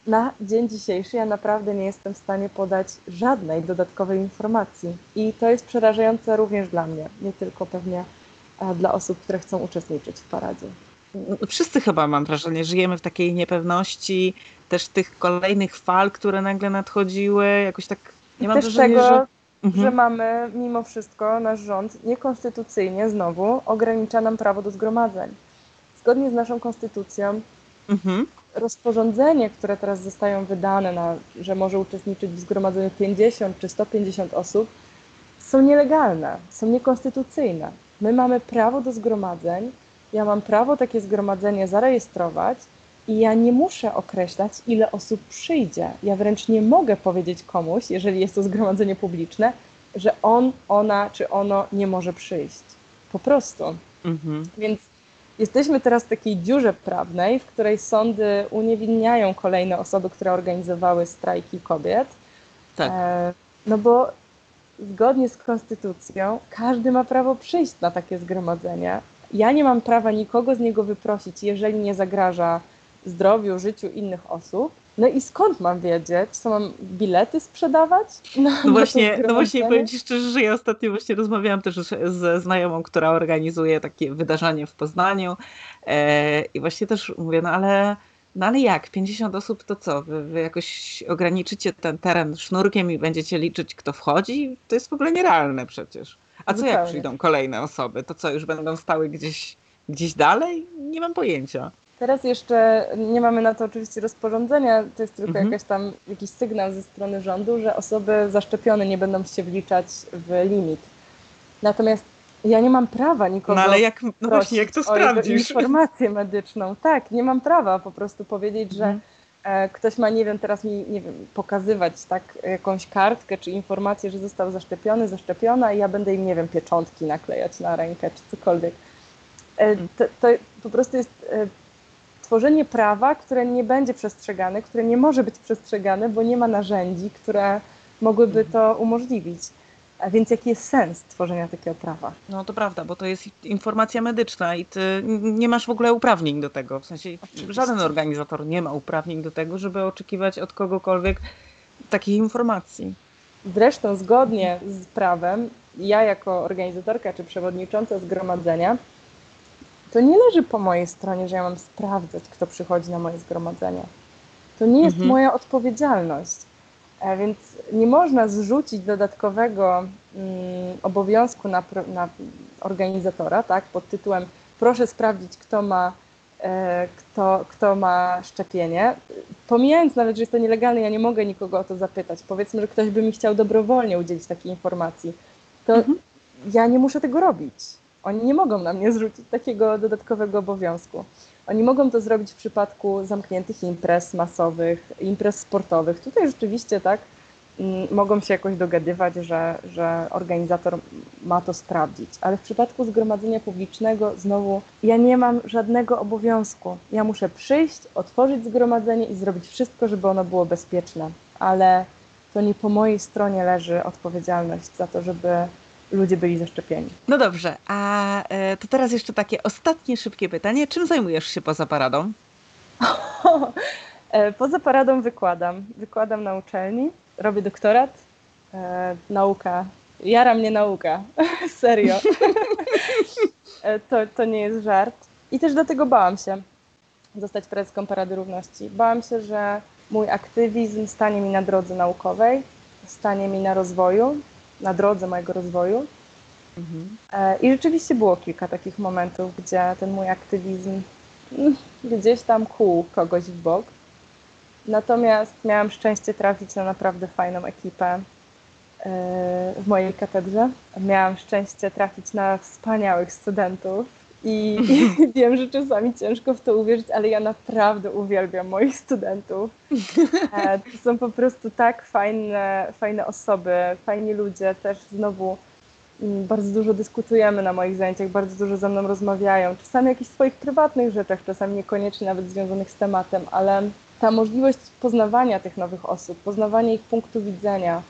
na dzień dzisiejszy ja naprawdę nie jestem w stanie podać żadnej dodatkowej informacji. I to jest przerażające również dla mnie, nie tylko pewnie e, dla osób, które chcą uczestniczyć w paradzie. Wszyscy chyba mam wrażenie, żyjemy w takiej niepewności, też tych kolejnych fal, które nagle nadchodziły, jakoś tak nie mam też wrażenia, tego, że mhm. że mamy mimo wszystko nasz rząd niekonstytucyjnie znowu ogranicza nam prawo do zgromadzeń. Zgodnie z naszą konstytucją mhm. Rozporządzenie, które teraz zostają wydane, na, że może uczestniczyć w zgromadzeniu 50 czy 150 osób, są nielegalne, są niekonstytucyjne. My mamy prawo do zgromadzeń, ja mam prawo takie zgromadzenie zarejestrować, i ja nie muszę określać, ile osób przyjdzie. Ja wręcz nie mogę powiedzieć komuś, jeżeli jest to zgromadzenie publiczne, że on, ona czy ono nie może przyjść. Po prostu. Mhm. Więc jesteśmy teraz w takiej dziurze prawnej, w której sądy uniewinniają kolejne osoby, które organizowały strajki kobiet. Tak. E, no bo zgodnie z konstytucją każdy ma prawo przyjść na takie zgromadzenie. Ja nie mam prawa nikogo z niego wyprosić, jeżeli nie zagraża zdrowiu, życiu innych osób. No i skąd mam wiedzieć? Co mam bilety sprzedawać? No, no właśnie, no właśnie powiem Ci szczerze, że ja ostatnio właśnie rozmawiałam też ze znajomą, która organizuje takie wydarzenie w Poznaniu e, i właśnie też mówię, no ale, no ale jak? 50 osób to co? Wy, wy jakoś ograniczycie ten teren sznurkiem i będziecie liczyć, kto wchodzi? To jest w ogóle nierealne przecież. A co jak przyjdą kolejne osoby? To co, już będą stały gdzieś, gdzieś dalej? Nie mam pojęcia. Teraz jeszcze nie mamy na to oczywiście rozporządzenia, to jest tylko mhm. tam, jakiś sygnał ze strony rządu, że osoby zaszczepione nie będą się wliczać w limit. Natomiast ja nie mam prawa nikogo. No ale jak, no właśnie, jak to sprawdzisz? informację medyczną. Tak, nie mam prawa po prostu powiedzieć, że mhm. e, ktoś ma, nie wiem, teraz mi, nie wiem, pokazywać tak jakąś kartkę czy informację, że został zaszczepiony, zaszczepiona i ja będę im, nie wiem, pieczątki naklejać na rękę czy cokolwiek. E, mhm. to, to po prostu jest tworzenie prawa, które nie będzie przestrzegane, które nie może być przestrzegane, bo nie ma narzędzi, które mogłyby to umożliwić. A więc jaki jest sens tworzenia takiego prawa? No to prawda, bo to jest informacja medyczna i ty nie masz w ogóle uprawnień do tego. W sensie Oczywiście. żaden organizator nie ma uprawnień do tego, żeby oczekiwać od kogokolwiek takich informacji. Zresztą zgodnie z prawem, ja jako organizatorka czy przewodnicząca zgromadzenia to nie leży po mojej stronie, że ja mam sprawdzać, kto przychodzi na moje zgromadzenie. To nie jest mhm. moja odpowiedzialność. A e, więc nie można zrzucić dodatkowego mm, obowiązku na, na, organizatora, tak, pod tytułem proszę sprawdzić, kto ma, e, kto, kto ma szczepienie. Pomijając nawet, że jest to nielegalne, ja nie mogę nikogo o to zapytać. Powiedzmy, że ktoś by mi chciał dobrowolnie udzielić takiej informacji. To mhm. ja nie muszę tego robić Oni nie mogą na mnie zrzucić takiego dodatkowego obowiązku. Oni mogą to zrobić w przypadku zamkniętych imprez masowych, imprez sportowych. Tutaj rzeczywiście tak mm, mogą się jakoś dogadywać, że, że organizator ma to sprawdzić. Ale w przypadku zgromadzenia publicznego znowu ja nie mam żadnego obowiązku. Ja muszę przyjść, otworzyć zgromadzenie i zrobić wszystko, żeby ono było bezpieczne. Ale to nie po mojej stronie leży odpowiedzialność za to, żeby ludzie byli zaszczepieni. No dobrze, a e, to teraz jeszcze takie ostatnie szybkie pytanie. Czym zajmujesz się poza paradą? (laughs) E, poza paradą wykładam. Wykładam na uczelni, robię doktorat, e, nauka. Jara mnie nauka, (laughs) serio. (laughs) To, to nie jest żart. I też dlatego bałam się zostać prezeską Parady Równości. Bałam się, że mój aktywizm stanie mi na drodze naukowej, stanie mi na rozwoju, na drodze mojego rozwoju. Mhm. I rzeczywiście było kilka takich momentów, gdzie ten mój aktywizm mm, gdzieś tam kłuł kogoś w bok. Natomiast miałam szczęście trafić na naprawdę fajną ekipę e, w mojej katedrze. Miałam szczęście trafić na wspaniałych studentów i, i, (laughs) wiem, że czasami ciężko w to uwierzyć, ale ja naprawdę uwielbiam moich studentów. (laughs) E, to są po prostu tak fajne, fajne osoby, fajni ludzie, też znowu mm, bardzo dużo dyskutujemy na moich zajęciach, bardzo dużo ze mną rozmawiają, czasami o jakichś swoich prywatnych rzeczach, czasami niekoniecznie nawet związanych z tematem, ale ta możliwość poznawania tych nowych osób, poznawania ich punktu widzenia,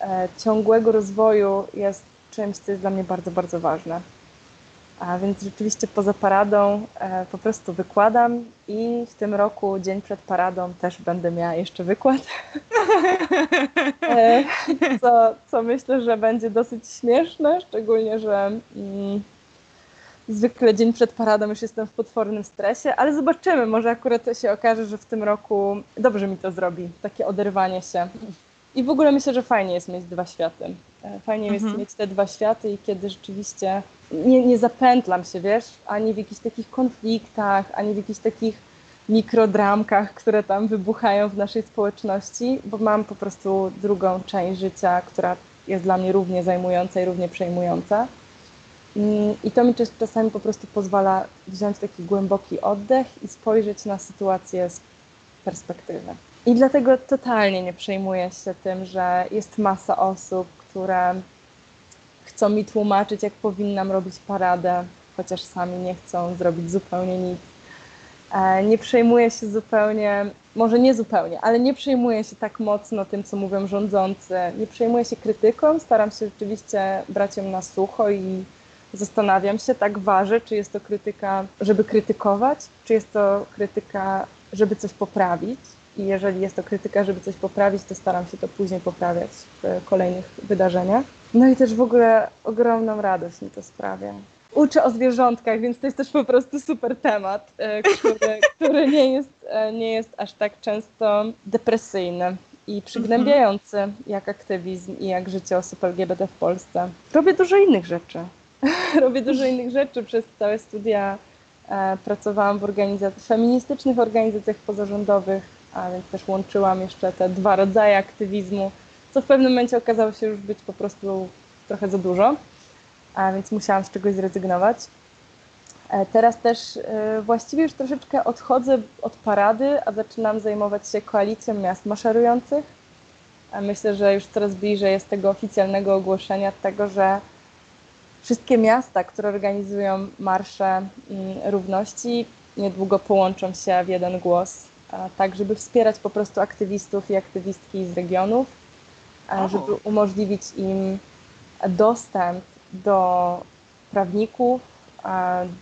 e, ciągłego rozwoju jest czymś, co jest dla mnie bardzo, bardzo ważne. A więc rzeczywiście poza paradą e, po prostu wykładam i w tym roku, dzień przed paradą, też będę miała jeszcze wykład. (laughs) e, co, co myślę, że będzie dosyć śmieszne, szczególnie, że mm, zwykle dzień przed paradą już jestem w potwornym stresie, ale zobaczymy, może akurat się okaże, że w tym roku dobrze mi to zrobi, takie oderwanie się. I w ogóle myślę, że fajnie jest mieć dwa światy. E, fajnie mhm. jest mieć te dwa światy i kiedy rzeczywiście nie, nie zapętlam się, wiesz, ani w jakichś takich konfliktach, ani w jakichś takich mikrodramkach, które tam wybuchają w naszej społeczności, bo mam po prostu drugą część życia, która jest dla mnie równie zajmująca i równie przejmująca. Mm, I to mi czasami po prostu pozwala wziąć taki głęboki oddech i spojrzeć na sytuację z perspektywy. I dlatego totalnie nie przejmuję się tym, że jest masa osób, które chcą mi tłumaczyć, jak powinnam robić paradę, chociaż sami nie chcą zrobić zupełnie nic. E, nie przejmuję się zupełnie, może nie zupełnie, ale nie przejmuję się tak mocno tym, co mówią rządzący. Nie przejmuję się krytyką, staram się rzeczywiście brać ją na sucho i zastanawiam się, tak ważę, czy jest to krytyka, żeby krytykować, czy jest to krytyka, żeby coś poprawić. I jeżeli jest to krytyka, żeby coś poprawić, to staram się to później poprawiać w kolejnych wydarzeniach. No i też w ogóle ogromną radość mi to sprawia. Uczę o zwierzątkach, więc to jest też po prostu super temat, e, który, (laughs) który nie, jest, e, nie jest aż tak często depresyjny i przygnębiający jak aktywizm i jak życie osób LGBT w Polsce. Robię dużo innych rzeczy. (laughs) Robię dużo innych rzeczy przez całe studia. E, pracowałam w organizac- feministycznych organizacjach pozarządowych, a więc też łączyłam jeszcze te dwa rodzaje aktywizmu co w pewnym momencie okazało się już być po prostu trochę za dużo, a więc musiałam z czegoś zrezygnować. E, teraz też e, właściwie już troszeczkę odchodzę od parady, a zaczynam zajmować się koalicją miast maszerujących. Myślę, że już coraz bliżej jest tego oficjalnego ogłoszenia tego, że wszystkie miasta, które organizują marsze mm, równości, niedługo połączą się w jeden głos, tak żeby wspierać po prostu aktywistów i aktywistki z regionów żeby umożliwić im dostęp do prawników,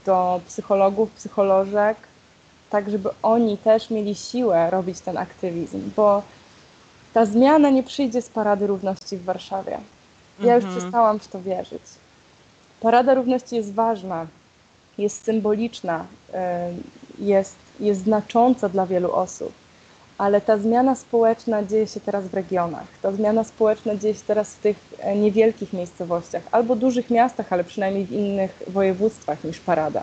do psychologów, psycholożek, tak żeby oni też mieli siłę robić ten aktywizm, bo ta zmiana nie przyjdzie z Parady Równości w Warszawie. Ja już mhm. przestałam w to wierzyć. Parada Równości jest ważna, jest symboliczna, jest, jest znacząca dla wielu osób ale ta zmiana społeczna dzieje się teraz w regionach. Ta zmiana społeczna dzieje się teraz w tych e, niewielkich miejscowościach albo dużych miastach, ale przynajmniej w innych województwach niż Parada.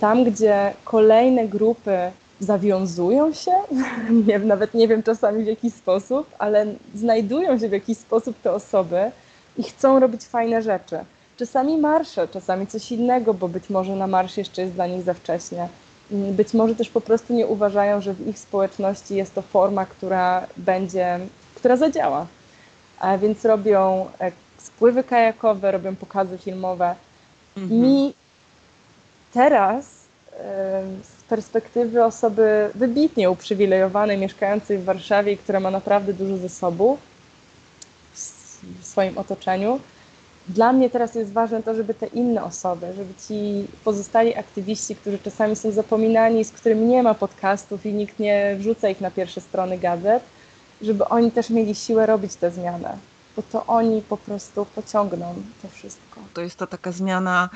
Tam, gdzie kolejne grupy zawiązują się, (laughs) nie, nawet nie wiem czasami w jaki sposób, ale znajdują się w jakiś sposób te osoby i chcą robić fajne rzeczy. Czasami marsze, czasami coś innego, bo być może na marsz jeszcze jest dla nich za wcześnie. Być może też po prostu nie uważają, że w ich społeczności jest to forma, która będzie, która zadziała. A więc robią e, spływy kajakowe, robią pokazy filmowe. Mhm. Mi teraz z perspektywy osoby wybitnie uprzywilejowanej, mieszkającej w Warszawie która ma naprawdę dużo zasobów w swoim otoczeniu, dla mnie teraz jest ważne to, żeby te inne osoby, żeby ci pozostali aktywiści, którzy czasami są zapominani, z którymi nie ma podcastów i nikt nie wrzuca ich na pierwsze strony gazet, żeby oni też mieli siłę robić tę zmianę, bo to oni po prostu pociągną to wszystko. To jest ta taka zmiana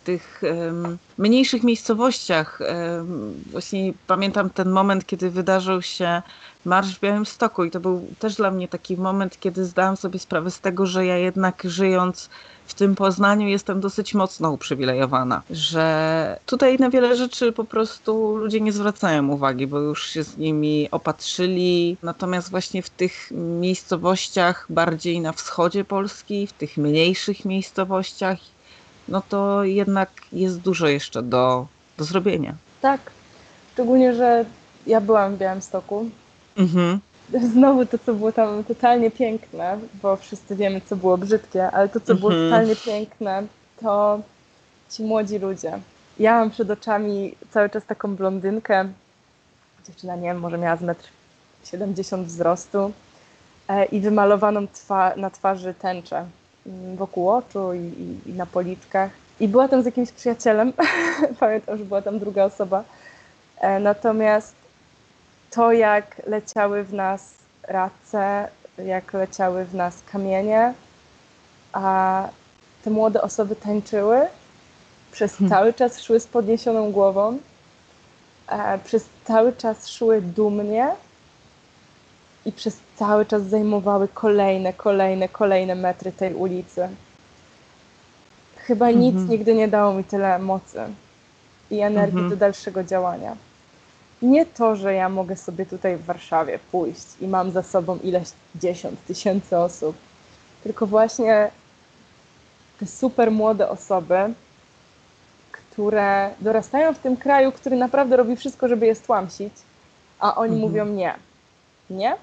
w tych mniejszych miejscowościach. Właśnie pamiętam ten moment, kiedy wydarzył się Marsz w Białymstoku i to był też dla mnie taki moment, kiedy zdałam sobie sprawę z tego, że ja jednak żyjąc w tym Poznaniu jestem dosyć mocno uprzywilejowana, że tutaj na wiele rzeczy po prostu ludzie nie zwracają uwagi, bo już się z nimi opatrzyli. Natomiast właśnie w tych miejscowościach bardziej na wschodzie Polski, w tych mniejszych miejscowościach, no to jednak jest dużo jeszcze do, do zrobienia. Tak, szczególnie, że ja byłam w Białymstoku Mhm. Znowu to, co było tam totalnie piękne, bo wszyscy wiemy, co było brzydkie, ale to, co mhm. było totalnie piękne, to ci młodzi ludzie. Ja mam przed oczami cały czas taką blondynkę, dziewczyna, nie wiem, może miała z metr 70 wzrostu e, i wymalowaną twa na twarzy tęczę wokół oczu i, i, i na policzkach. I była tam z jakimś przyjacielem, (laughs) pamiętam, że była tam druga osoba. E, natomiast to, jak leciały w nas race, jak leciały w nas kamienie, a te młode osoby tańczyły, przez hmm. cały czas szły z podniesioną głową, przez cały czas szły dumnie i przez cały czas zajmowały kolejne, kolejne, kolejne metry tej ulicy. Chyba nic mm -hmm. nigdy nie dało mi tyle mocy i energii -hmm. do dalszego działania nie to, że ja mogę sobie tutaj w Warszawie pójść i mam za sobą ileś dziesiąt tysięcy osób, tylko właśnie te super młode osoby, które dorastają w tym kraju, który naprawdę robi wszystko, żeby je stłamsić, a oni mhm. mówią nie. Nie,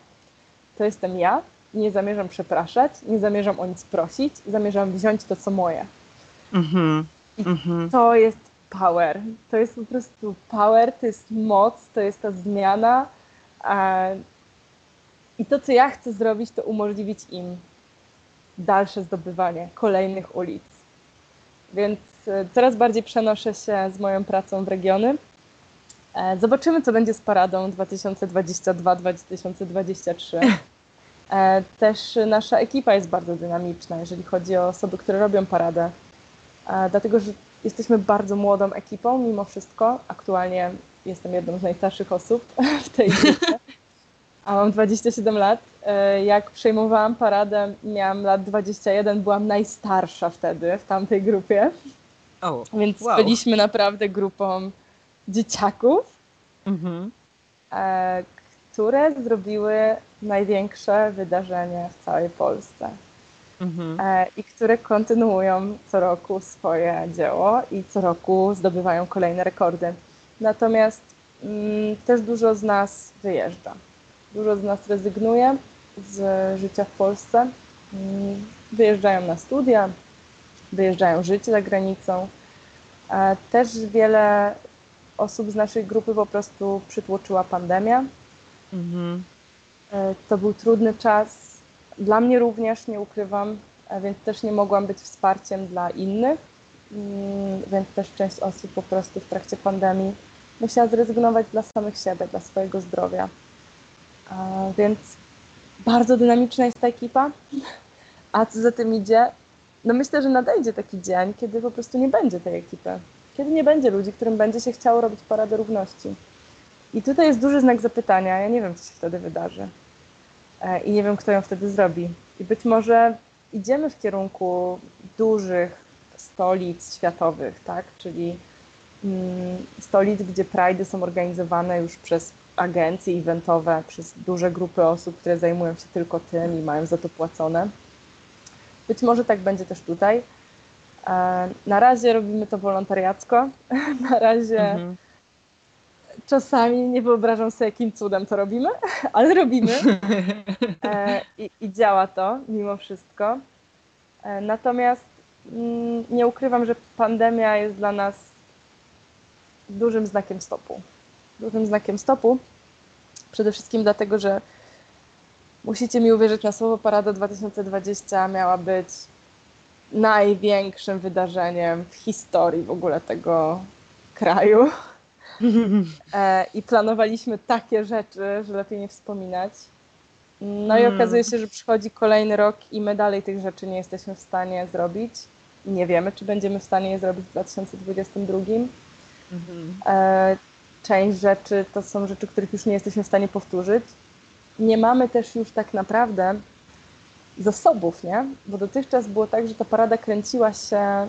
to jestem ja, nie zamierzam przepraszać, nie zamierzam o nic prosić, zamierzam wziąć to, co moje. Mhm. I mhm. to jest power. To jest po prostu power, to jest moc, to jest ta zmiana. I to, co ja chcę zrobić, to umożliwić im dalsze zdobywanie kolejnych ulic. Więc e, coraz bardziej przenoszę się z moją pracą w regiony. E, zobaczymy, co będzie z paradą 2022-2023. E, też nasza ekipa jest bardzo dynamiczna, jeżeli chodzi o osoby, które robią paradę. Dlatego, że Jesteśmy bardzo młodą ekipą, mimo wszystko. Aktualnie jestem jedną z najstarszych osób (laughs) w tej grupie, a mam 27 lat. E, jak przejmowałam paradę, miałam lat 21, byłam najstarsza wtedy w tamtej grupie. Oh, Więc wow. byliśmy naprawdę grupą dzieciaków, mhm. E, które zrobiły największe wydarzenie w całej Polsce mhm. E, i które kontynuują co roku swoje dzieło i co roku zdobywają kolejne rekordy. Natomiast mm, też dużo z nas wyjeżdża. Dużo z nas rezygnuje z życia w Polsce. Mm, wyjeżdżają na studia, wyjeżdżają żyć za granicą. E, też wiele osób z naszej grupy po prostu przytłoczyła pandemia. Mhm. E, to był trudny czas, dla mnie również, nie ukrywam, więc też nie mogłam być wsparciem dla innych, mm, więc też część osób po prostu w trakcie pandemii musiała zrezygnować dla samych siebie, dla swojego zdrowia. Więc bardzo dynamiczna jest ta ekipa. A co za tym idzie? No myślę, że nadejdzie taki dzień, kiedy po prostu nie będzie tej ekipy. Kiedy nie będzie ludzi, którym będzie się chciało robić paradę równości. I tutaj jest duży znak zapytania. Ja nie wiem, co się wtedy wydarzy. E, i nie wiem, kto ją wtedy zrobi. I być może idziemy w kierunku dużych stolic światowych, tak? Czyli mm, stolic, gdzie prajdy są organizowane już przez agencje eventowe, przez duże grupy osób, które zajmują się tylko tym i mają za to płacone. Być może tak będzie też tutaj. Na razie robimy to wolontariacko. (laughs) Na razie mhm. czasami nie wyobrażam sobie, jakim cudem to robimy, (laughs) ale robimy. (laughs) E, I, i działa to mimo wszystko. E, natomiast mm, nie ukrywam, że pandemia jest dla nas dużym znakiem stopu. Dużym znakiem stopu. Przede wszystkim dlatego, że musicie mi uwierzyć na słowo, Parada 2020 miała być największym wydarzeniem w historii w ogóle tego kraju. (laughs) E, I planowaliśmy takie rzeczy, że lepiej nie wspominać. No i hmm. okazuje się, że przychodzi kolejny rok i my dalej tych rzeczy nie jesteśmy w stanie zrobić. Nie wiemy, czy będziemy w stanie je zrobić w 2022. Mhm. E, część rzeczy to są rzeczy, których już nie jesteśmy w stanie powtórzyć. Nie mamy też już tak naprawdę zasobów, nie? Bo dotychczas było tak, że ta parada kręciła się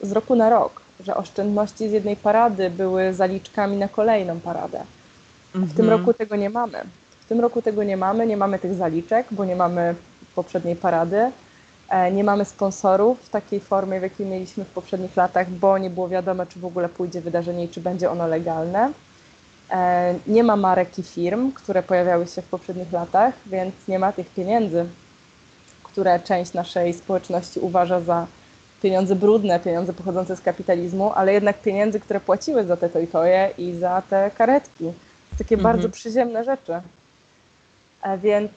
z roku na rok, że oszczędności z jednej parady były zaliczkami na kolejną paradę. W tym mhm. roku tego nie mamy. W tym roku tego nie mamy, nie mamy tych zaliczek, bo nie mamy poprzedniej parady. E, nie mamy sponsorów w takiej formie, w jakiej mieliśmy w poprzednich latach, bo nie było wiadomo, czy w ogóle pójdzie wydarzenie i czy będzie ono legalne. E, nie ma marek i firm, które pojawiały się w poprzednich latach, więc nie ma tych pieniędzy, które część naszej społeczności uważa za pieniądze brudne, pieniądze pochodzące z kapitalizmu, ale jednak pieniędzy, które płaciły za te tojtoje i za te karetki. Takie mhm. bardzo przyziemne rzeczy. E, więc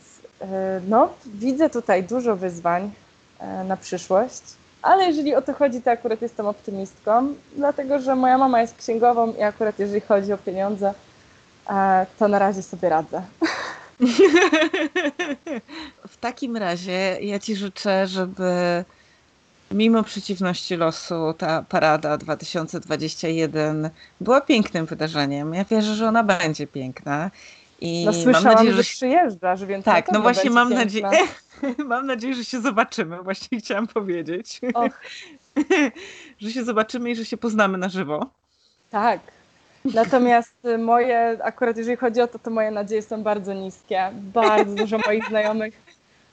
no, widzę tutaj dużo wyzwań, E, na przyszłość. Ale jeżeli o to chodzi, to akurat jestem optymistką, dlatego że moja mama jest księgową i akurat jeżeli chodzi o pieniądze, e, to na razie sobie radzę. (laughs) W takim razie ja Ci życzę, żeby mimo przeciwności losu ta parada 2021 była pięknym wydarzeniem. Ja wierzę, że ona będzie piękna. I no słyszałam, mam nadzieję, że, że przyjeżdżasz, więc Tak, no właśnie mam nadzieję, (laughs) mam nadzieję, że się zobaczymy, właśnie chciałam powiedzieć. (laughs) Że się zobaczymy i że się poznamy na żywo. Tak. Natomiast moje, akurat jeżeli chodzi o to, to moje nadzieje są bardzo niskie. Bardzo dużo moich znajomych,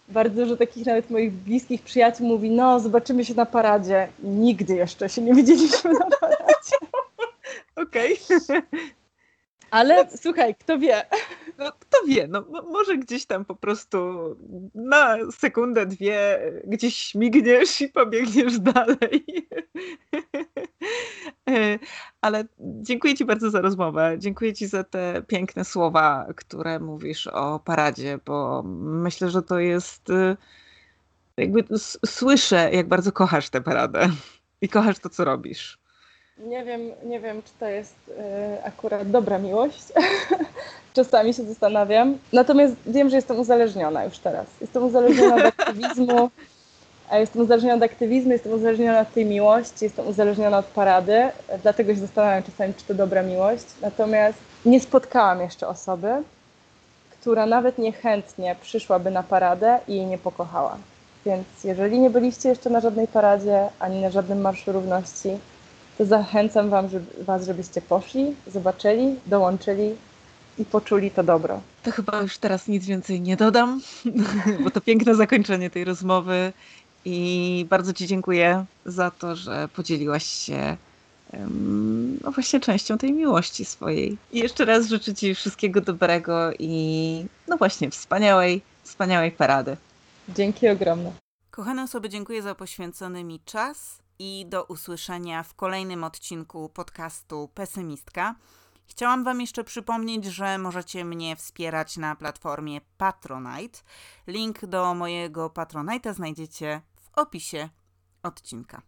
bardzo dużo takich nawet moich bliskich przyjaciół mówi, no zobaczymy się na paradzie. Nigdy jeszcze się nie widzieliśmy na paradzie. Okej. Okay. Ale słuchaj, kto wie? No, kto wie, no może gdzieś tam po prostu na sekundę, dwie gdzieś śmigniesz i pobiegniesz dalej. Ale dziękuję Ci bardzo za rozmowę. Dziękuję Ci za te piękne słowa, które mówisz o paradzie, bo myślę, że to jest e, jakby słyszę, jak bardzo kochasz tę paradę i kochasz to, co robisz. Nie wiem, nie wiem, czy to jest y, akurat dobra miłość. (laughs) Czasami się zastanawiam. Natomiast wiem, że jestem uzależniona już teraz. Jestem uzależniona od aktywizmu. (laughs) Jestem uzależniona od aktywizmu, jestem uzależniona od tej miłości, jestem uzależniona od parady. Dlatego się zastanawiam czasami, czy to dobra miłość. Natomiast nie spotkałam jeszcze osoby, która nawet niechętnie przyszłaby na paradę i jej nie pokochała. Więc jeżeli nie byliście jeszcze na żadnej paradzie, ani na żadnym Marszu Równości, to zachęcam wam, żeby, Was, żebyście poszli, zobaczyli, dołączyli i poczuli to dobro. To chyba już teraz nic więcej nie dodam, (laughs) bo to piękne zakończenie tej rozmowy i bardzo Ci dziękuję za to, że podzieliłaś się no właśnie częścią tej miłości swojej. I jeszcze raz życzę Ci wszystkiego dobrego i no właśnie wspaniałej, wspaniałej parady. Dzięki ogromne. Kochane osoby, dziękuję za poświęcony mi czas i do usłyszenia w kolejnym odcinku podcastu Pesymistka. Chciałam Wam jeszcze przypomnieć, że możecie mnie wspierać na platformie Patronite. Link do mojego Patronite'a znajdziecie w opisie odcinka.